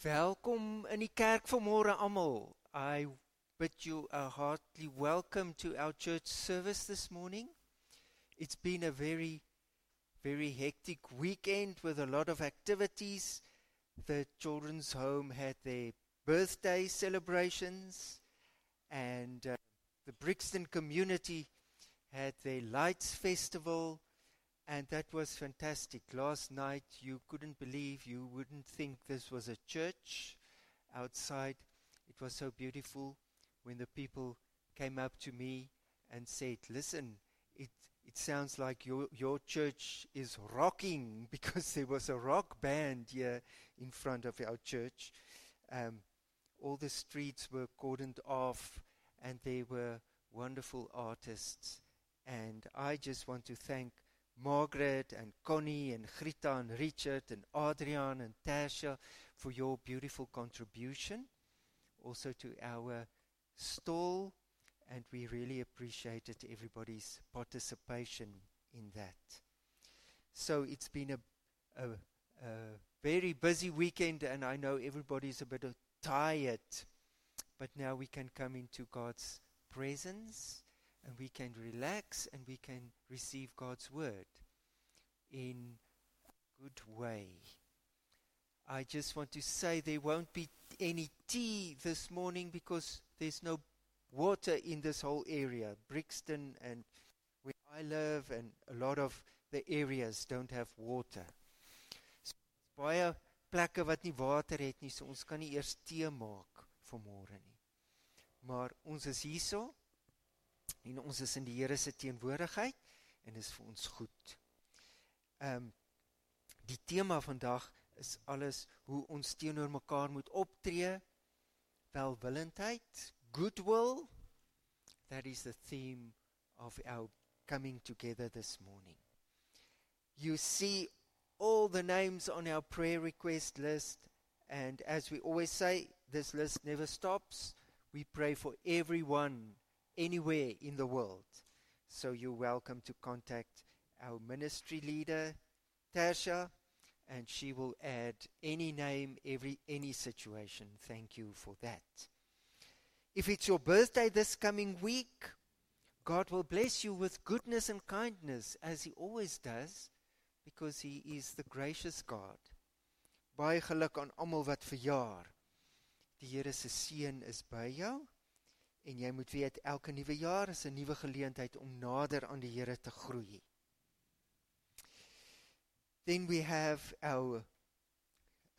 Welkom in die kerk vanmôre almal. I bid you a heartily welcome to our church service this morning. It's been a very very hectic weekend with a lot of activities. The children's home had their birthday celebrations and uh, the Brixton community had their lights festival and that was fantastic. Last night, you couldn't believe, you wouldn't think this was a church outside. It was so beautiful when the people came up to me and said, Listen, it, it sounds like your, your church is rocking because there was a rock band here in front of our church. Um, all the streets were cordoned off, and there were wonderful artists. And I just want to thank Margaret and Connie and Grita and Richard and Adrian and Tasha for your beautiful contribution. Also to our stall, and we really appreciated everybody's participation in that. So it's been a, a, a very busy weekend, and I know everybody's a bit tired, but now we can come into God's presence and we can relax and we can receive God's word in a good way. I just want to say there won't be any tea this morning because there's no water in this whole area. Brixton and where I live and a lot of the areas don't have water. So, baie plekke wat nie water het nie, so ons kan nie eers tee maak vanmôre nie. Maar ons is hierso en ons is in die Here se teenwoordigheid en dit is vir ons goed. Ehm um, die tema vandag is alles hoe ons teenoor mekaar moet optree. Welwillendheid, goodwill. That is the theme of our coming together this morning. You see all the names on our prayer request list and as we always say this list never stops. We pray for everyone anywhere in the world. So you're welcome to contact our ministry leader, Tasha, and she will add any name, every any situation. Thank you for that. If it's your birthday this coming week, God will bless you with goodness and kindness, as He always does, because He is the gracious God. Baie geluk aan almal wat verjaar. Die Here se seën is by jou. En jy moet weet elke nuwe jaar is 'n nuwe geleentheid om nader aan die Here te groei. Then we have our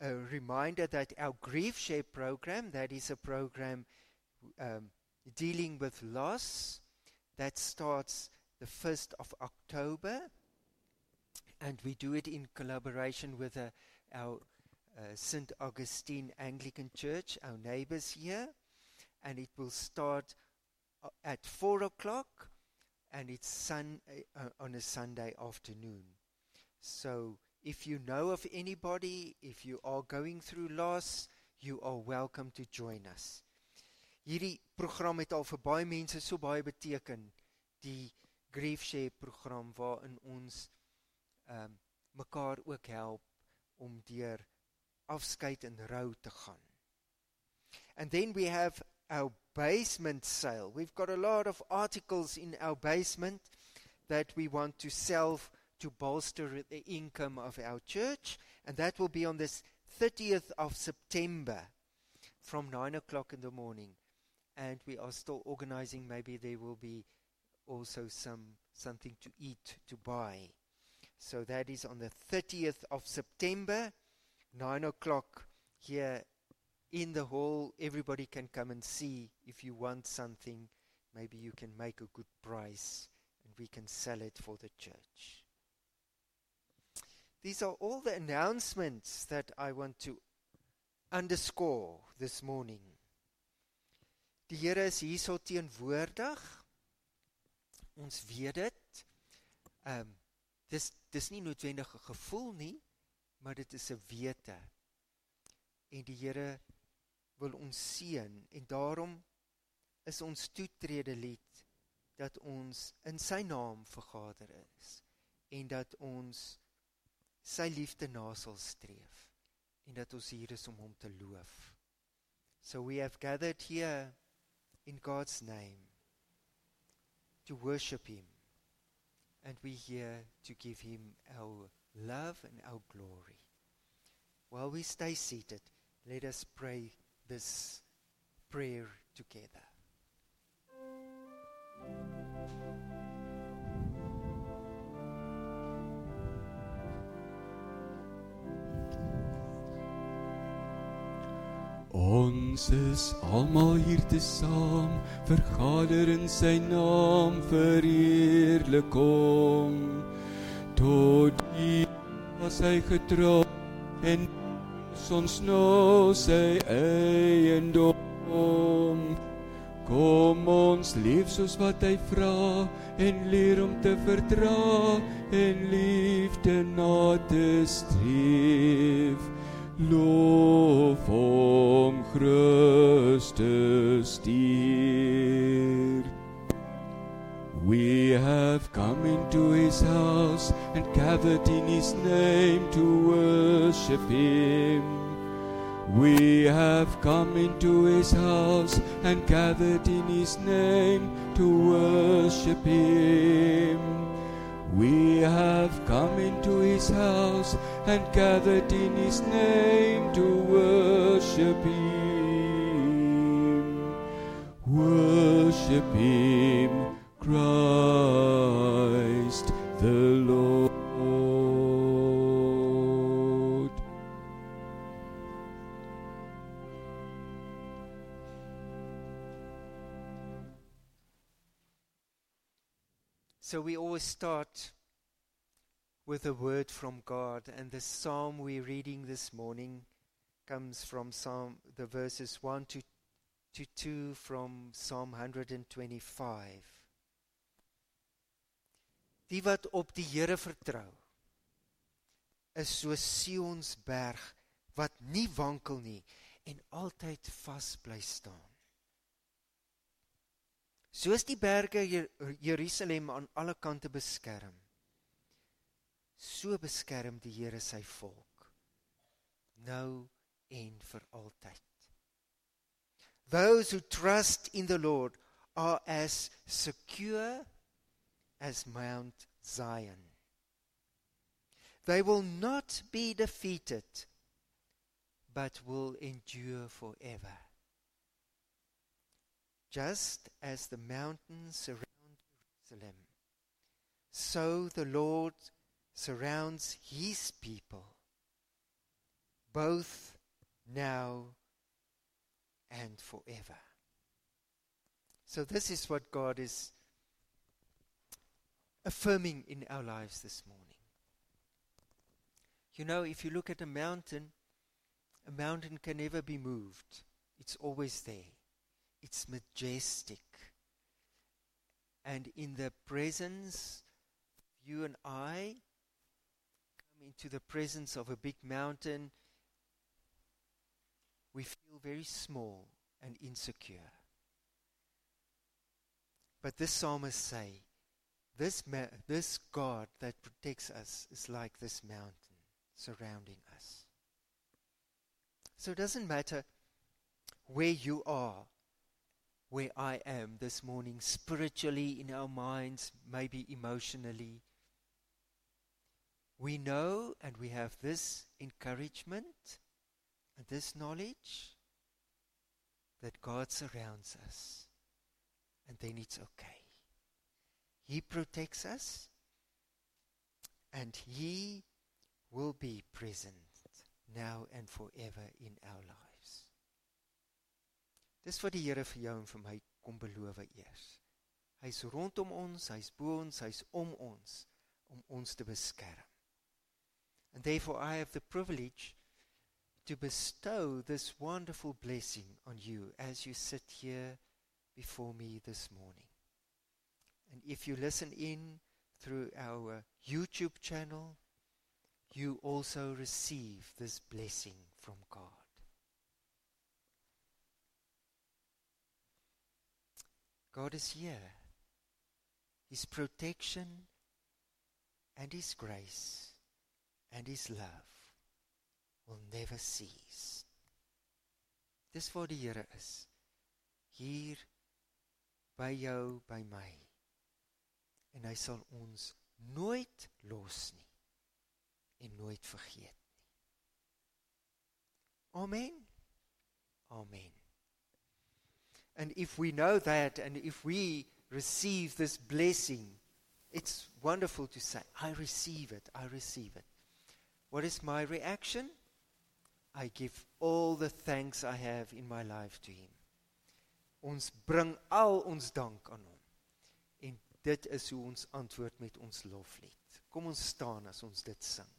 a reminder that our grief share program that is a program um, dealing with loss that starts the 1st of October and we do it in collaboration with uh, our uh, St. Augustine Anglican Church, our neighbors here and it will start uh, at four o'clock, and it's sun uh, on a Sunday afternoon. So, if you know of anybody, if you are going through loss, you are welcome to join us. Hierdie program het al vir baie mense so baie beteken, die Grief Share program waarin ons ehm um, mekaar ook help om deur afskeid en rou te gaan. And then we have our basement sale. We've got a lot of articles in our basement that we want to sell to bolster the income of our church, and that will be on this 30th of September from 9 o'clock in the morning. And we are still organizing, maybe there will be also some something to eat to buy. So that is on the 30th of September, 9 o'clock here in the hall, everybody can come and see if you want something. Maybe you can make a good price and we can sell it for the church. These are all the announcements that I want to underscore this morning. Die Here is hierso teenwoordig. Ons weet dit. Ehm um, dis dis nie noodwendig 'n gevoel nie, maar dit is 'n wete. En die Here wil ons seën en daarom is ons toetrede lied dat ons in sy naam vergader is en dat ons sy liefde na sal streef en dat ons hier is om hom te loof. So we have gathered here in God's name to worship him and we here to give him our love and our glory. While we stay seated, let us pray this prayer together. Ons is almal hier te saam, vergader in sy naam, verheerlik hom. Tot die was hy getrou en ons nou sy eiendom. Kom ons lief soos wat hy vra en leer om te verdra en liefde na te streef. Lof om Christus dear. We have come into his house and gathered in his name to worship him. We have come into his house and gathered in his name to worship him. We have come into his house and gathered in his name to worship him. Worship him, Christ the Lord. So we always start with a word from God, and the psalm we're reading this morning comes from Psalm the verses 1 to, to 2 from Psalm 125. Die wat op die Here vertrou is so Sion's berg wat nie wankel nie en altyd vas bly staan. Soos die berge Jer Jerusalem aan alle kante beskerm, so beskerm die Here sy volk nou en vir altyd. Those who trust in the Lord are as secure as Mount Zion. They will not be defeated, but will endure forever. Just as the mountains surround Jerusalem, so the Lord surrounds his people, both now and forever. So, this is what God is affirming in our lives this morning. You know, if you look at a mountain, a mountain can never be moved, it's always there, it's majestic. And in the presence, you and I come into the presence of a big mountain, we feel very small and insecure. But this psalmist say, this, ma- this God that protects us is like this mountain surrounding us. So it doesn't matter where you are, where I am this morning, spiritually, in our minds, maybe emotionally. We know and we have this encouragement and this knowledge that God surrounds us. And then it's okay. He protects us and He will be present now and forever in our lives. Dis wat die Here vir jou en vir my kom beloof eers. Hy's rondom ons, hy's bo ons, hy's om ons om ons te beskerm. And therefore I have the privilege to bestow this wonderful blessing on you as you sit here before me this morning. And if you listen in through our YouTube channel, you also receive this blessing from God. God is here. His protection and His grace and His love will never cease. Dis waar die Here is. Hier by jou, by my. En hy sal ons nooit los nie en nooit vergeet nie. Amen. Amen. And if we know that and if we receive this blessing, it's wonderful to say, I receive it, I receive it. What is my reaction? I give all the thanks I have in my life to him. Ons bring al ons dank aan hom. Dit is hoe ons antwoord met ons loflied. Kom ons staan as ons dit sing.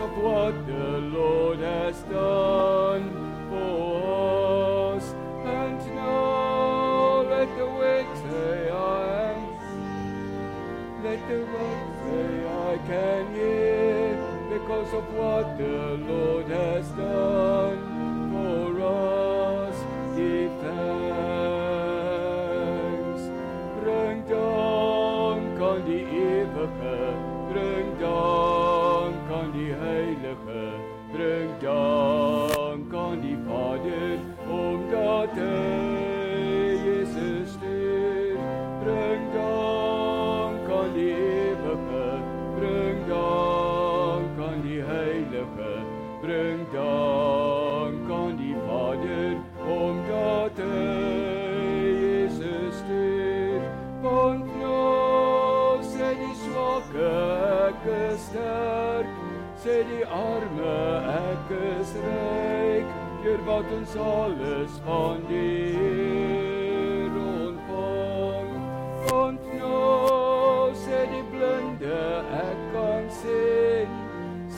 a tua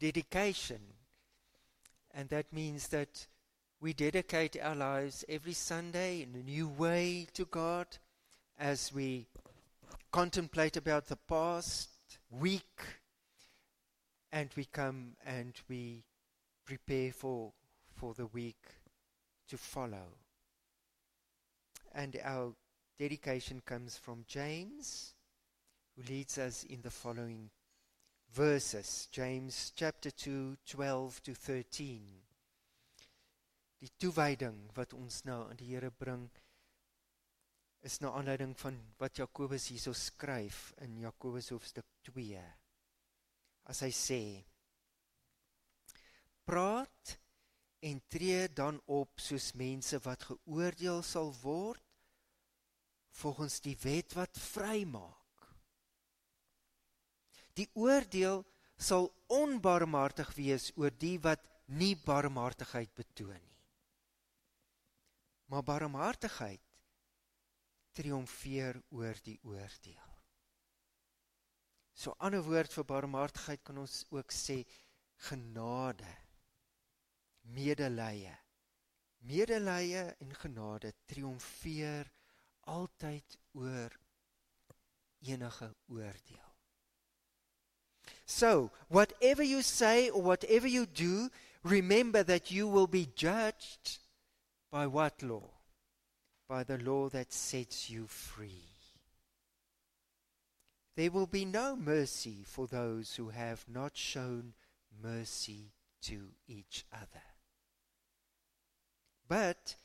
dedication. And that means that we dedicate our lives every Sunday in a new way to God as we contemplate about the past week and we come and we prepare for, for the week to follow. And our dedication comes from James, who leads us in the following verses, James chapter 2, 12 to 13. Die toewyding wat ons nou aan die Here bring is na aanleiding van wat Jakobus hierso skryf in Jakobus hoofstuk 2. As hy sê: Praat en tree dan op soos mense wat geoordeel sal word volgens die wet wat vrymaak Die oordeel sal onbarmhartig wees oor die wat nie barmhartigheid betoon nie. Maar barmhartigheid triomfeer oor die oordeel. So 'n ander woord vir barmhartigheid kan ons ook sê genade. Medelee. Medelee en genade triomfeer altyd oor enige oordeel. So, whatever you say or whatever you do, remember that you will be judged by what law? by the law that sets you free. There will be no mercy for those who have not shown mercy to each other. But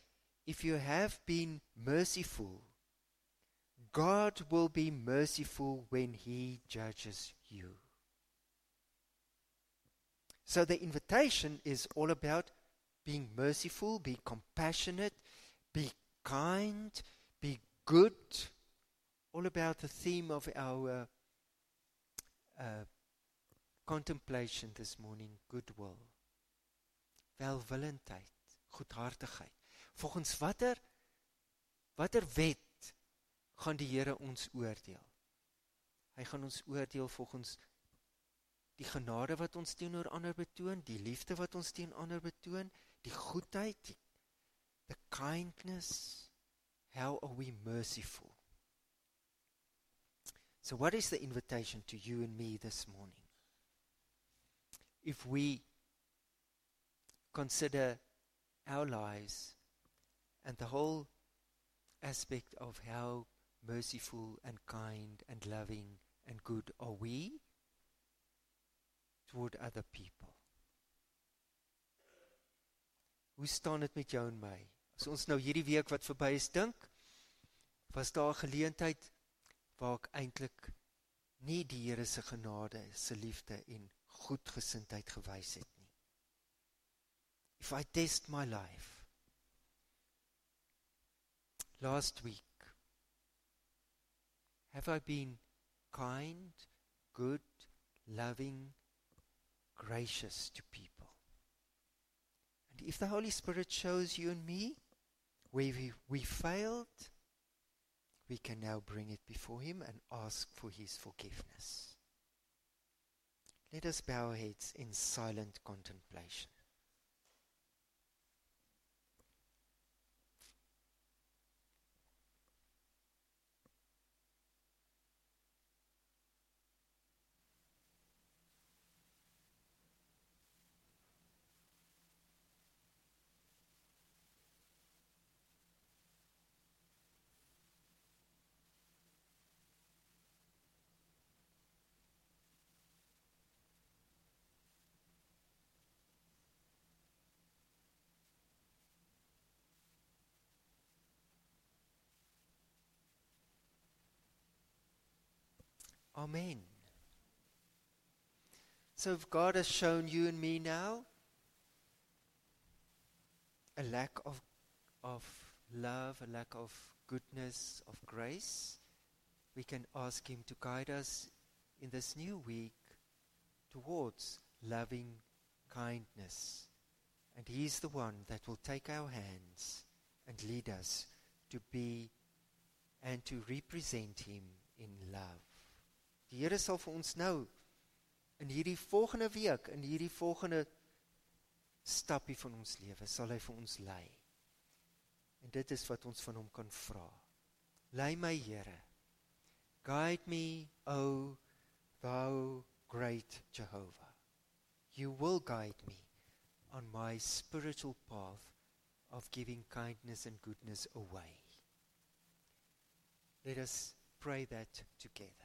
if you have been merciful, God will be merciful when He judges you. So the invitation is all about being merciful, be compassionate, be kind, be good. All about the theme of our uh, contemplation this morning goodwill. Welwillendheid, goedhartigheid. Volgens watter watter wet gaan die Here ons oordeel? Hy gaan ons oordeel volgens die genade wat ons teenoor ander betoon, die liefde wat ons teenoor ander betoon, die goedheid, die, the kindness. How are we merciful? So what is the invitation to you and me this morning? If we consider our lives and the whole aspect of how merciful and kind and loving and good are we toward other people. Hoe staan dit met jou en my? As ons nou hierdie week wat verby is dink, was daar 'n geleentheid waar ek eintlik nie die Here se genade, se liefde en goedgesindheid gewys het nie. If I test my life last week have I been kind, good, loving, gracious to people? And if the Holy Spirit shows you and me where we, we failed, we can now bring it before Him and ask for His forgiveness. Let us bow our heads in silent contemplation. Amen. So if God has shown you and me now a lack of, of love, a lack of goodness, of grace, we can ask Him to guide us in this new week towards loving kindness. And He's the one that will take our hands and lead us to be and to represent Him in love. Die Here sal vir ons nou in hierdie volgende week, in hierdie volgende stappie van ons lewe, sal hy vir ons lei. En dit is wat ons van hom kan vra. Lei my Here. Guide me, O thou great Jehovah. You will guide me on my spiritual path of giving kindness and goodness away. Let us pray that together.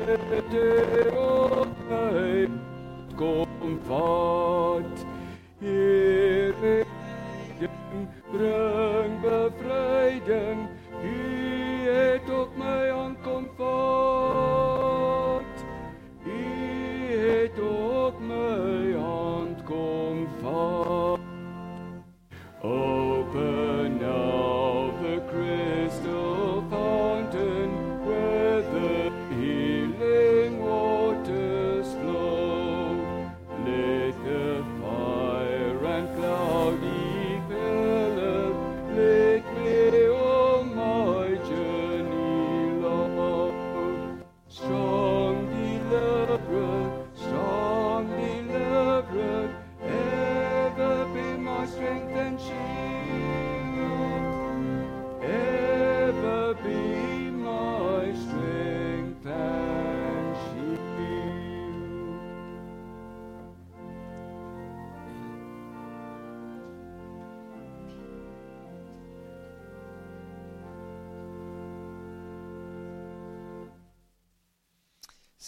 groot en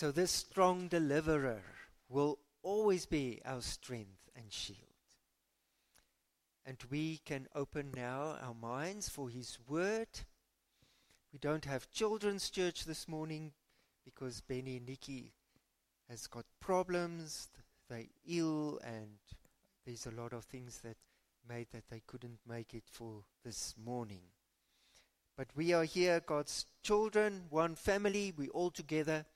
So, this strong deliverer will always be our strength and shield. And we can open now our minds for His Word. We don't have children's church this morning because Benny and Nikki has got problems. They're ill, and there's a lot of things that made that they couldn't make it for this morning. But we are here, God's children, one family, we all together,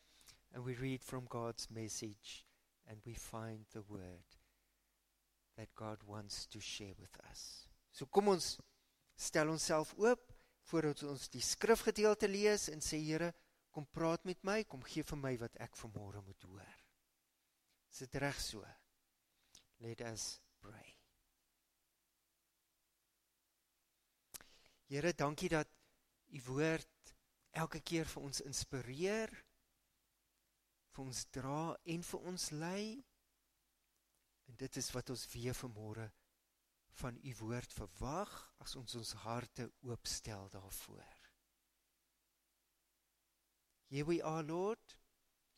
and we read from God's message, and we find the word that God wants to share with us. So kom ons stel onsself oop voordat ons die skrifgedeelte lees en sê Here, kom praat met my, kom gee vir my wat ek vanmôre moet hoor. Is dit reg so? Let us pray. Here, dankie dat u woord elke keer vir ons inspireer, vir ons dra en vir ons lei. En dit is wat ons weer vanmôre van u woord verwag as ons ons harte oopstel daarvoor. Here we are, Lord,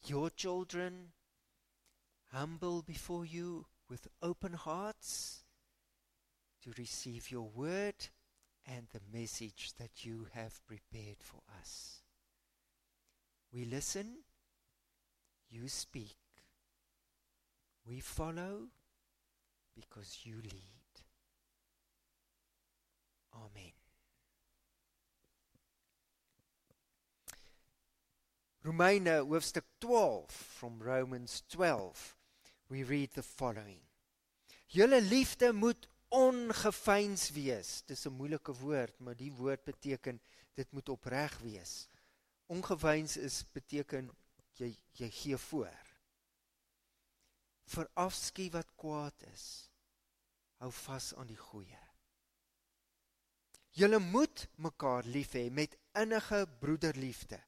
your children, humble before you with open hearts to receive your word and the message that you have prepared for us. We listen, you speak. We follow because you lead. Amen. Romeine hoofstuk 12 from Romans 12 we read the following Julle liefde moet ongefeins wees. Dis 'n moeilike woord, maar die woord beteken dit moet opreg wees. Ongefeins is beteken jy jy gee voor. Verafskie wat kwaad is. Hou vas aan die goeie. Julle moet mekaar lief hê met innige broederliefde.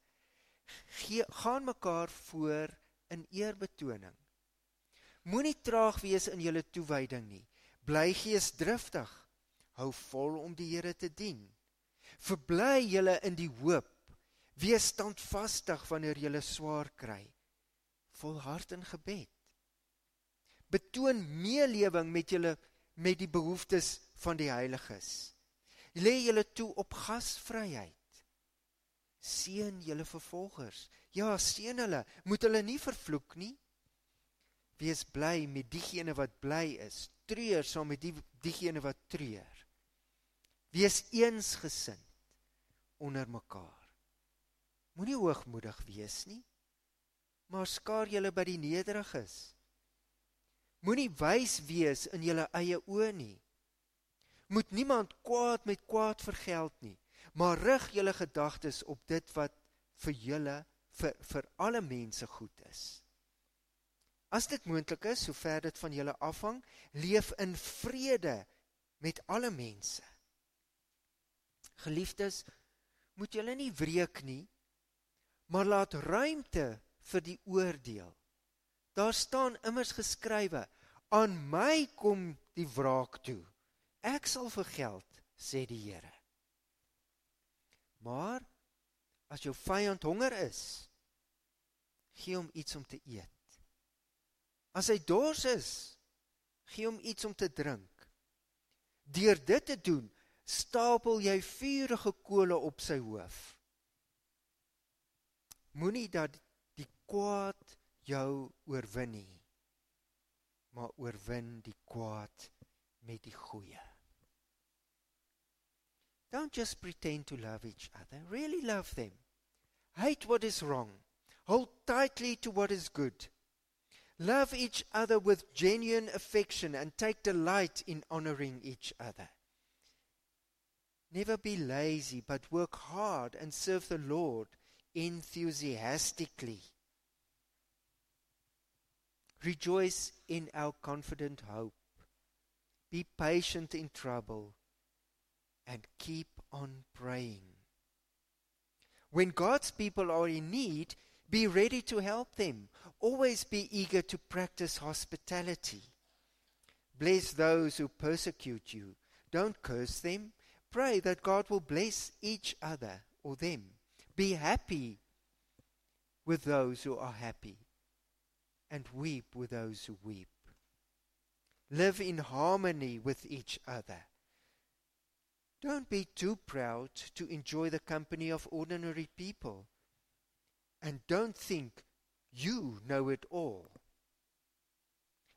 Gee gaan mekaar voor in eerbetoning. Moenie traag wees in julle toewyding nie. Bly geesdriftig. Hou vol om die Here te dien. Verbly julle in die hoop. Wees standvastig wanneer julle swaar kry. Volhard in gebed. Betoon meelewing met julle met die behoeftes van die heiliges. Lê julle toe op gasvryheid. Seën julle vervolgers. Ja, seën hulle. Moet hulle nie vervloek nie. Wees bly met diegene wat bly is treur saam met die diegene wat treur. Wees eensgesind onder mekaar. Moenie hoogmoedig wees nie, maar skaar julle by die nederiges. Moenie wys wees in julle eie oë nie. Moet niemand kwaad met kwaad vergeld nie, maar rig julle gedagtes op dit wat vir julle vir vir alle mense goed is. As dit moontlik is, sover dit van julle afhang, leef in vrede met alle mense. Geliefdes, moet julle nie wreek nie, maar laat ruimte vir die oordeel. Daar staan immers geskrywe: "Aan my kom die wraak toe. Ek sal vergeld," sê die Here. Maar as jou vyand honger is, gee hom iets om te eet. As hy dors is, gee hom iets om te drink. Deur dit te doen, stapel jy vuurige kole op sy hoof. Moenie dat die kwaad jou oorwin nie, maar oorwin die kwaad met die goeie. Don't just pretend to love each other, really love them. Hate what is wrong. Hold tightly to what is good. Love each other with genuine affection and take delight in honoring each other. Never be lazy, but work hard and serve the Lord enthusiastically. Rejoice in our confident hope. Be patient in trouble and keep on praying. When God's people are in need, be ready to help them. Always be eager to practice hospitality. Bless those who persecute you. Don't curse them. Pray that God will bless each other or them. Be happy with those who are happy, and weep with those who weep. Live in harmony with each other. Don't be too proud to enjoy the company of ordinary people. And don't think you know it all.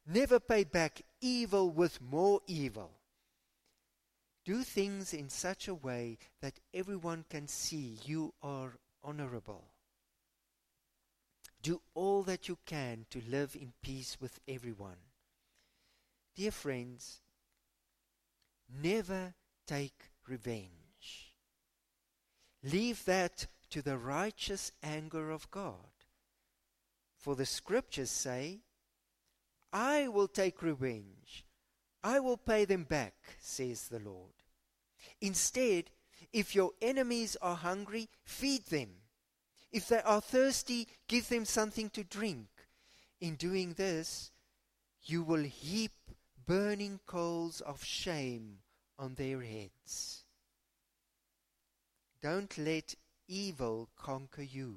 Never pay back evil with more evil. Do things in such a way that everyone can see you are honorable. Do all that you can to live in peace with everyone. Dear friends, never take revenge. Leave that to the righteous anger of God. For the scriptures say, I will take revenge. I will pay them back, says the Lord. Instead, if your enemies are hungry, feed them. If they are thirsty, give them something to drink. In doing this, you will heap burning coals of shame on their heads. Don't let evil conquer you,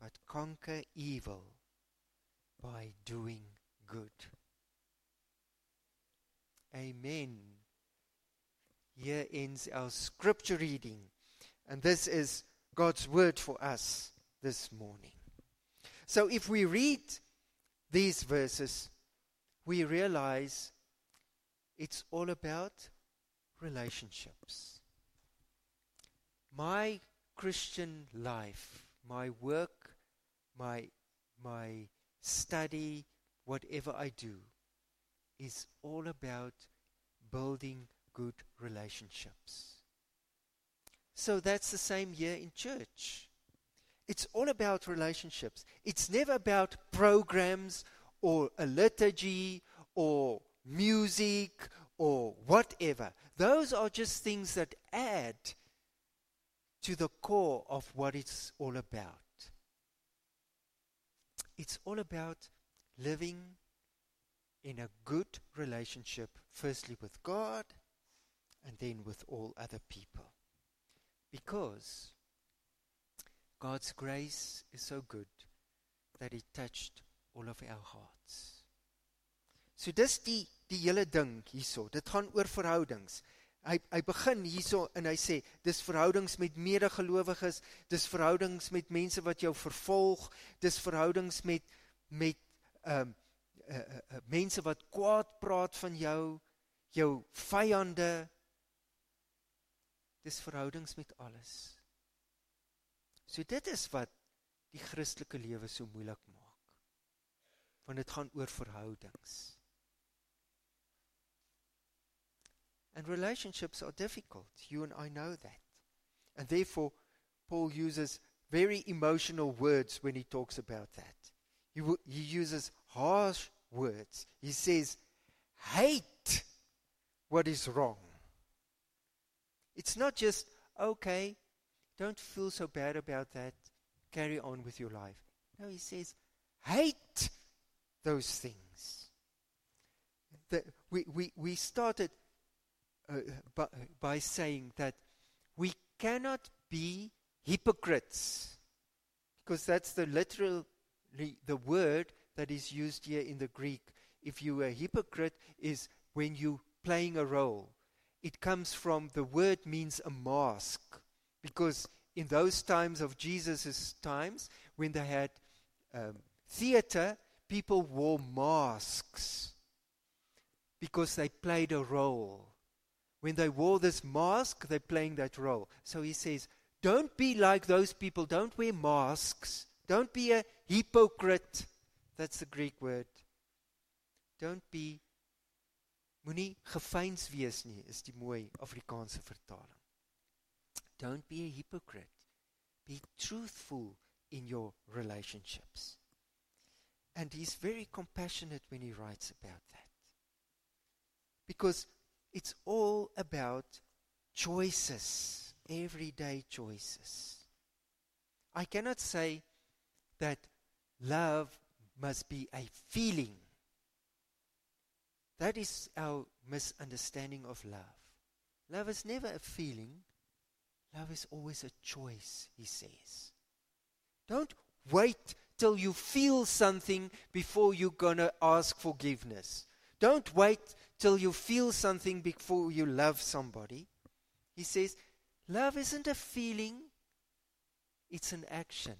but conquer evil by doing good. Amen. Here ends our scripture reading. And this is God's word for us this morning. So if we read these verses, we realize it's all about relationships. My Christian life, my work, my, my study, whatever I do, is all about building good relationships. So that's the same here in church. It's all about relationships. It's never about programs or a liturgy or music or whatever. Those are just things that add to the core of what it's all about. It's all about living in a good relationship, firstly with God and then with all other people. Because God's grace is so good that it touched all of our hearts. So dis die die hele ding hierso. Dit gaan oor verhoudings. Hy hy begin hierso en hy sê dis verhoudings met medegelowiges, dis verhoudings met mense wat jou vervolg, dis verhoudings met met ehm um, uh, uh, mense wat kwaad praat van jou, jou vyande. Dis verhoudings met alles. So dit is wat die Christelike lewe so moeilik maak. Want dit gaan oor verhoudings. And relationships are difficult. You and I know that. And therefore, Paul uses very emotional words when he talks about that. He, he uses harsh words. He says, hate what is wrong. It's not just, okay, don't feel so bad about that, carry on with your life. No, he says, hate those things. The, we, we, we started uh, by, by saying that we cannot be hypocrites because that's the literally the word that is used here in the Greek if you a hypocrite is when you playing a role it comes from the word means a mask because in those times of Jesus' times when they had um, theater people wore masks because they played a role when they wore this mask, they're playing that role. So he says, Don't be like those people. Don't wear masks. Don't be a hypocrite. That's the Greek word. Don't be moenie gefeins wees nie is die mooi Afrikaanse vertaling. Don't be a hypocrite. Be truthful in your relationships. And he's very compassionate when he writes about that. Because it's all about choices, everyday choices. I cannot say that love must be a feeling. That is our misunderstanding of love. Love is never a feeling. Love is always a choice, he says. Don't wait till you feel something before you're going to ask forgiveness. Don't wait till you feel something before you love somebody. He says, Love isn't a feeling, it's an action,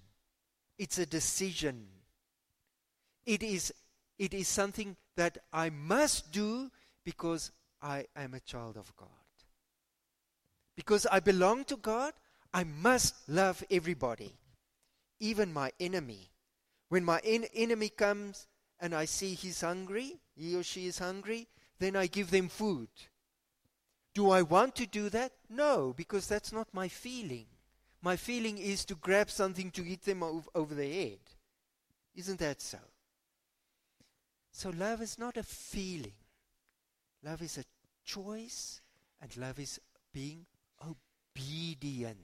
it's a decision. It is, it is something that I must do because I am a child of God. Because I belong to God, I must love everybody, even my enemy. When my en- enemy comes and I see he's hungry, he or she is hungry, then I give them food. Do I want to do that? No, because that's not my feeling. My feeling is to grab something to hit them ov- over the head. Isn't that so? So, love is not a feeling, love is a choice, and love is being obedient.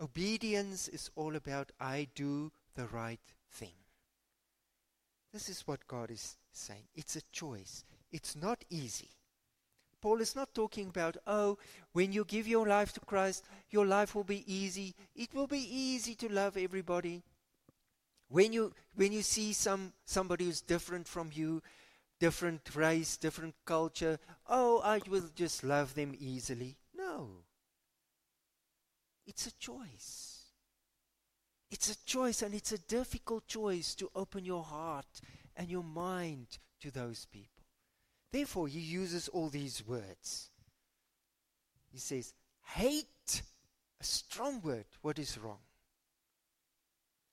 Obedience is all about I do the right thing. This is what God is saying. It's a choice. It's not easy. Paul is not talking about, oh, when you give your life to Christ, your life will be easy. It will be easy to love everybody. When you when you see some somebody who's different from you, different race, different culture, oh, I will just love them easily. No. It's a choice. It's a choice, and it's a difficult choice to open your heart and your mind to those people. Therefore, he uses all these words. He says, hate, a strong word, what is wrong.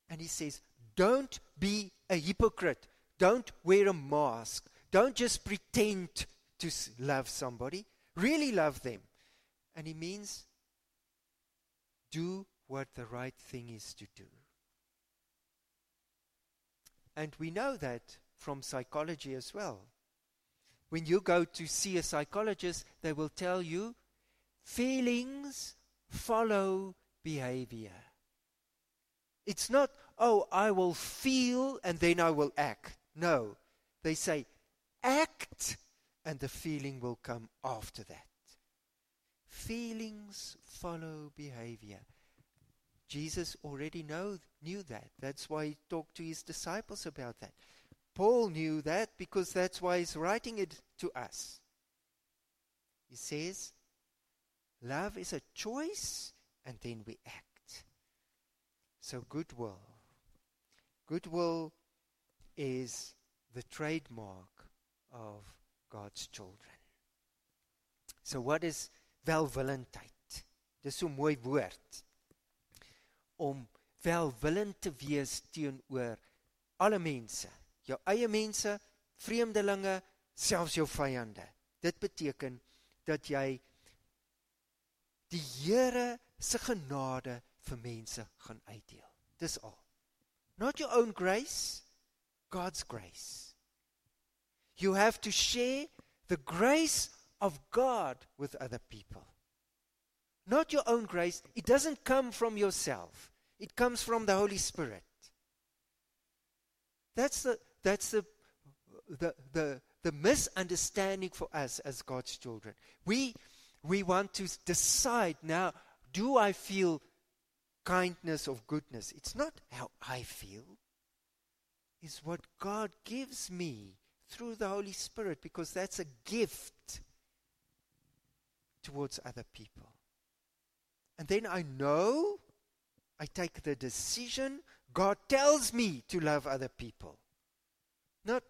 And he says, don't be a hypocrite. Don't wear a mask. Don't just pretend to love somebody. Really love them. And he means do what the right thing is to do. And we know that from psychology as well. When you go to see a psychologist, they will tell you feelings follow behavior. It's not, oh, I will feel and then I will act. No. They say, act and the feeling will come after that. Feelings follow behavior. Jesus already know, knew that. That's why he talked to his disciples about that. Paul knew that because that's why he's writing it to us. He says, Love is a choice, and then we act. So, goodwill. Goodwill is the trademark of God's children. So, what is welwillendheid? Dis so 'n mooi woord. Om welwillend te wees teenoor alle mense, jou eie mense, vreemdelinge, selfs jou vyande. Dit beteken dat jy die Here se genade vir mense gaan uitdeel. Dis al. Not your own grace, God's grace. You have to share the grace of God with other people. Not your own grace. It doesn't come from yourself. It comes from the Holy Spirit. That's the that's the the the, the misunderstanding for us as God's children. We we want to decide now, do I feel kindness of goodness? It's not how I feel. It's what God gives me through the Holy Spirit because that's a gift towards other people. And then I know, I take the decision, God tells me to love other people. Not,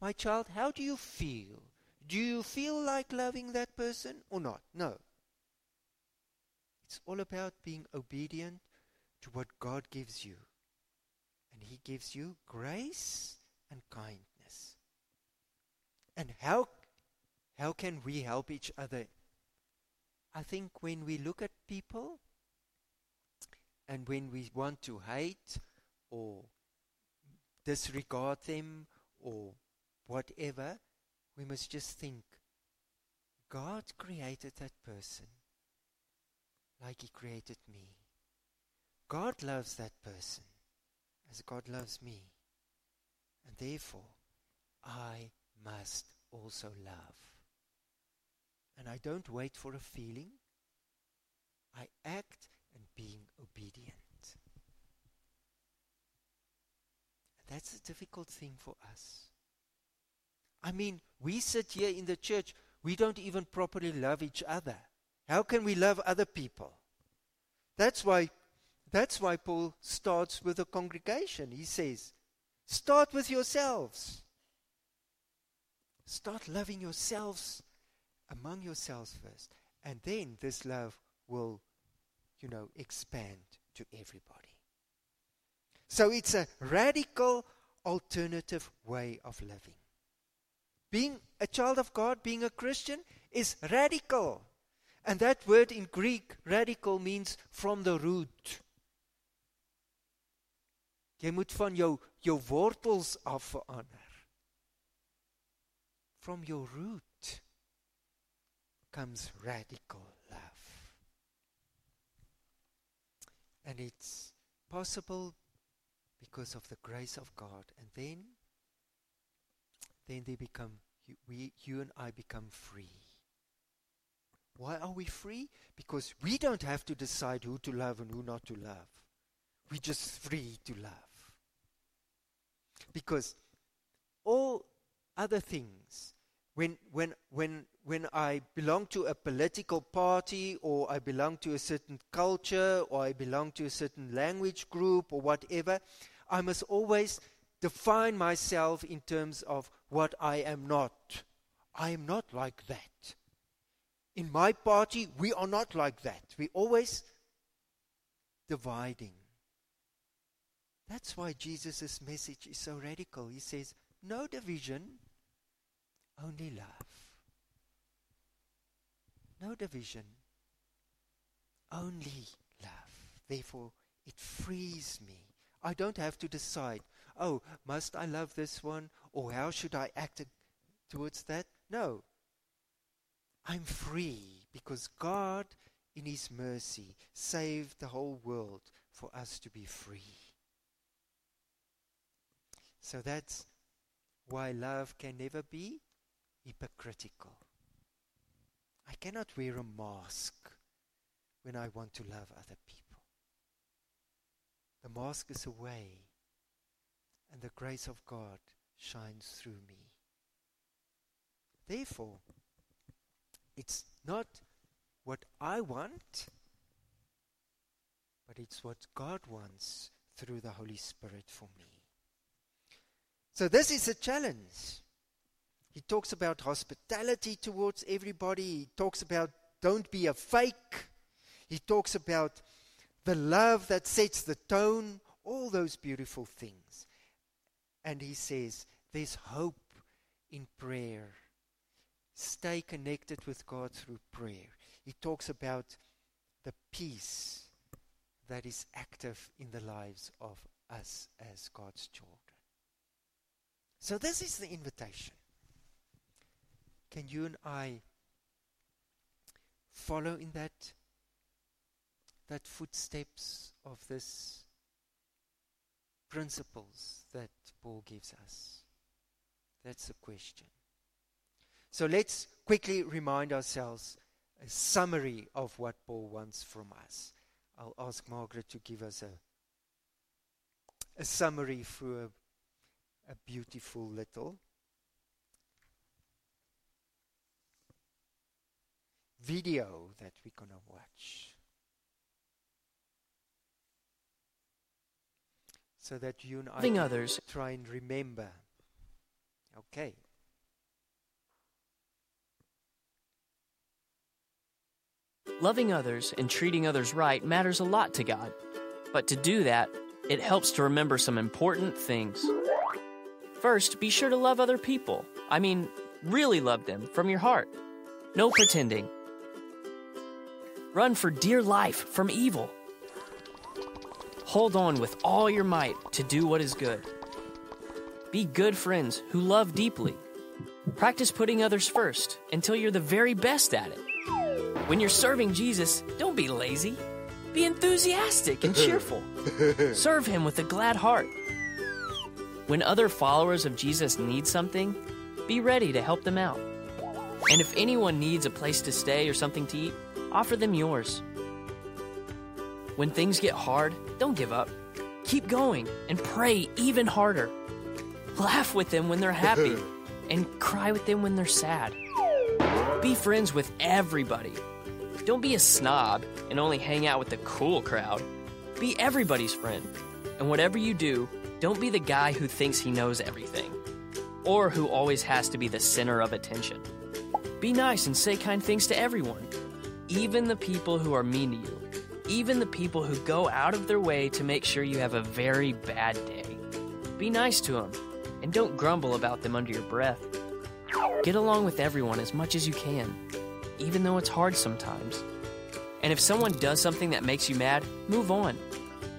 my child, how do you feel? Do you feel like loving that person or not? No. It's all about being obedient to what God gives you. And He gives you grace and kindness. And how, how can we help each other? I think when we look at people and when we want to hate or disregard them or whatever, we must just think God created that person like He created me. God loves that person as God loves me. And therefore, I must also love. And I don't wait for a feeling. I act in being obedient. That's a difficult thing for us. I mean, we sit here in the church, we don't even properly love each other. How can we love other people? That's why that's why Paul starts with a congregation. He says, start with yourselves. Start loving yourselves among yourselves first. And then this love will, you know, expand to everybody. So it's a radical alternative way of living. Being a child of God, being a Christian, is radical. And that word in Greek, radical, means from the root. Jy moet van jou jou wortels af verander. From your root comes radical love. And it's possible because of the grace of God. And then then they become you, we you and I become free. Why are we free? Because we don't have to decide who to love and who not to love. We're just free to love. Because all other things, when, when, when, when I belong to a political party or I belong to a certain culture or I belong to a certain language group or whatever, I must always define myself in terms of what I am not. I am not like that. In my party, we are not like that. We always dividing. That's why Jesus' message is so radical. He says, no division, only love. No division, only love. Therefore, it frees me. I don't have to decide, oh, must I love this one or how should I act towards that? No. I'm free because God, in His mercy, saved the whole world for us to be free. So that's why love can never be hypocritical. I cannot wear a mask when I want to love other people. The mask is away, and the grace of God shines through me. Therefore, it's not what I want, but it's what God wants through the Holy Spirit for me. So, this is a challenge. He talks about hospitality towards everybody. He talks about don't be a fake. He talks about the love that sets the tone, all those beautiful things. And he says there's hope in prayer. Stay connected with God through prayer. He talks about the peace that is active in the lives of us as God's children. So, this is the invitation. Can you and I follow in that, that footsteps of this principles that Paul gives us? That's the question. So let's quickly remind ourselves a summary of what Paul wants from us. I'll ask Margaret to give us a, a summary through a a beautiful little video that we're going to watch. So that you and I Loving others. try and remember. Okay. Loving others and treating others right matters a lot to God. But to do that, it helps to remember some important things. First, be sure to love other people. I mean, really love them from your heart. No pretending. Run for dear life from evil. Hold on with all your might to do what is good. Be good friends who love deeply. Practice putting others first until you're the very best at it. When you're serving Jesus, don't be lazy. Be enthusiastic and cheerful. Serve him with a glad heart. When other followers of Jesus need something, be ready to help them out. And if anyone needs a place to stay or something to eat, offer them yours. When things get hard, don't give up. Keep going and pray even harder. Laugh with them when they're happy and cry with them when they're sad. Be friends with everybody. Don't be a snob and only hang out with the cool crowd. Be everybody's friend. And whatever you do, don't be the guy who thinks he knows everything or who always has to be the center of attention. Be nice and say kind things to everyone, even the people who are mean to you, even the people who go out of their way to make sure you have a very bad day. Be nice to them and don't grumble about them under your breath. Get along with everyone as much as you can, even though it's hard sometimes. And if someone does something that makes you mad, move on.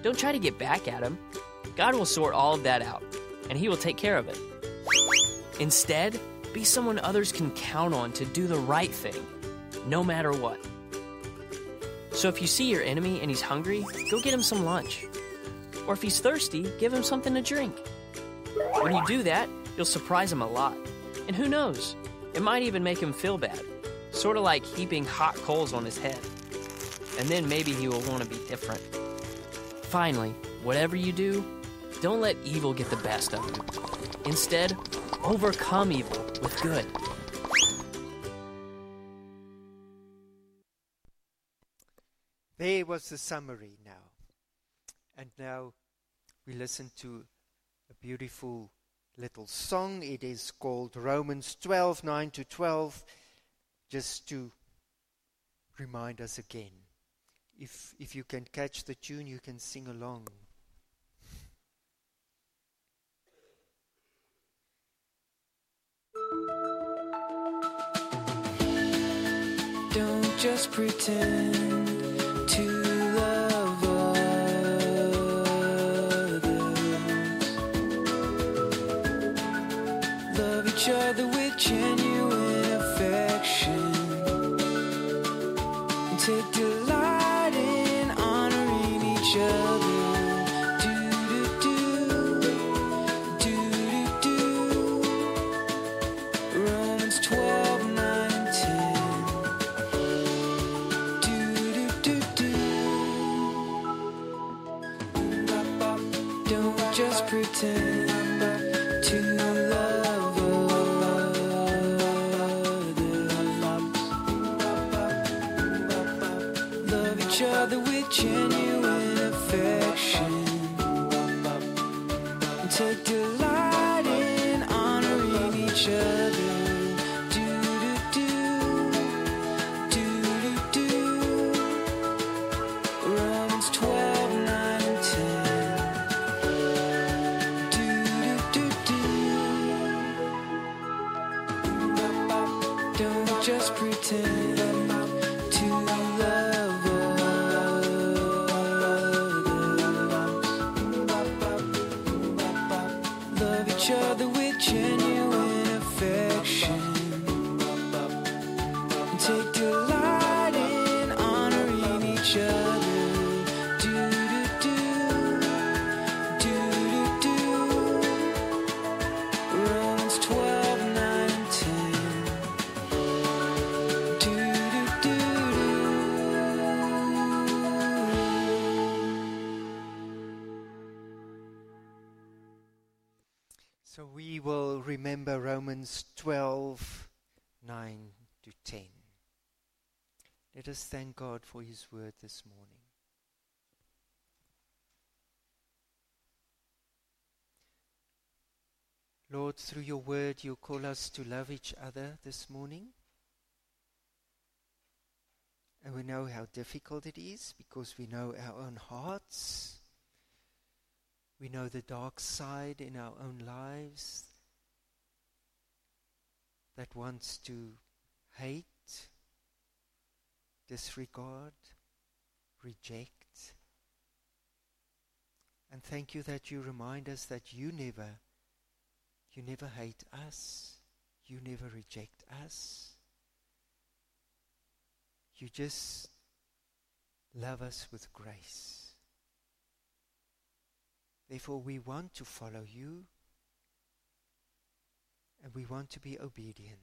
Don't try to get back at them. God will sort all of that out, and He will take care of it. Instead, be someone others can count on to do the right thing, no matter what. So if you see your enemy and he's hungry, go get him some lunch. Or if he's thirsty, give him something to drink. When you do that, you'll surprise him a lot. And who knows? It might even make him feel bad, sort of like heaping hot coals on his head. And then maybe he will want to be different. Finally, whatever you do, don't let evil get the best of you. Instead, overcome evil with good. There was the summary now. And now we listen to a beautiful little song. It is called Romans 12 9 to 12, just to remind us again. If, if you can catch the tune, you can sing along. Don't just pretend to love others. Love each other with genuine Let us thank God for His word this morning. Lord, through your word, you call us to love each other this morning. And we know how difficult it is because we know our own hearts. We know the dark side in our own lives that wants to hate, disregard, reject. And thank you that you remind us that you never, you never hate us. You never reject us. You just love us with grace. Therefore, we want to follow you and we want to be obedient.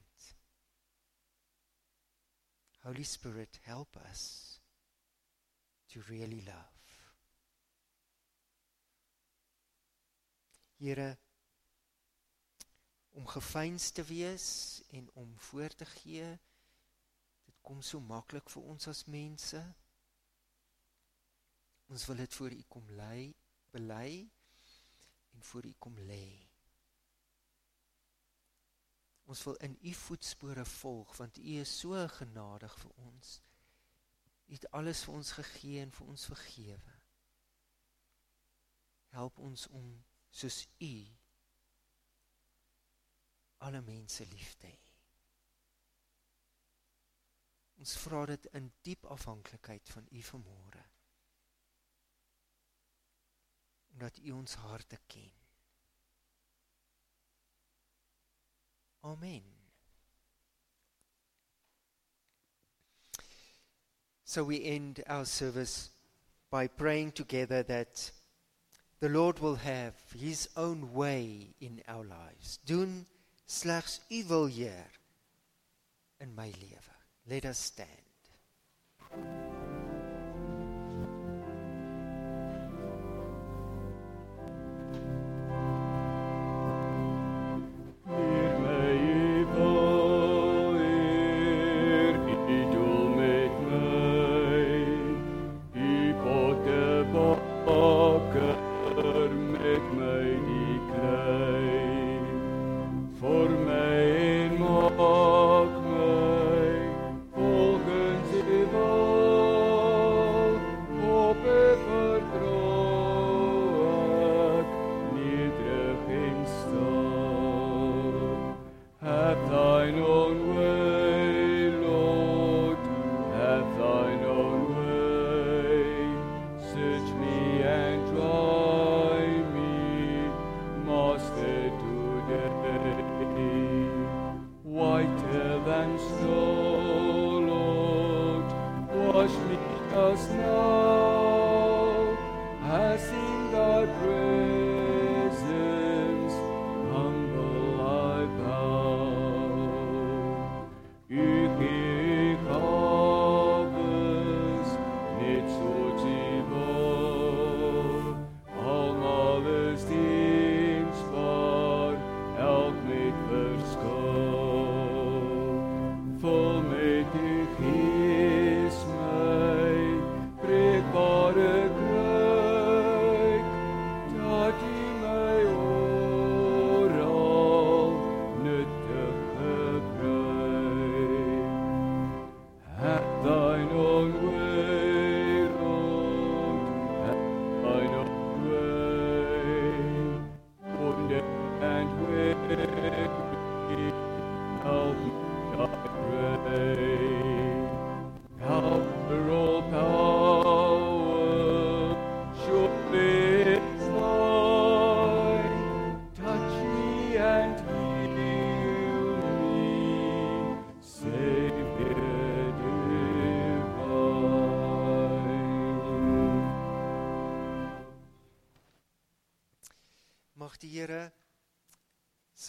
Holy Spirit, help us to really love. Here, om gefeins te wees en om voor te gee. Dit kom so maklik vir ons as mense. Ons wil dit voor U kom lei, bely en voor U kom lê. Ons wil in U voetspore volg want U is so genadig vir ons. U het alles vir ons gegee en vir ons vergewe. Help ons om soos U alle mense lief te hê. Ons vra dit in diep afhanklikheid van U vanmôre. Omdat U ons harte ken. Amen. So we end our service by praying together that the Lord will have his own way in our lives. Doen slegs U wil, Heer, in my lewe. Let us stand.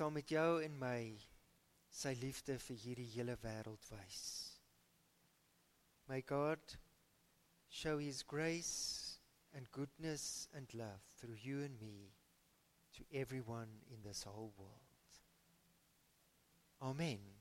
Saam met jou en my sy liefde vir hierdie hele wêreld wys. May God show his grace and goodness and love through you and me to everyone in this whole world. Amen.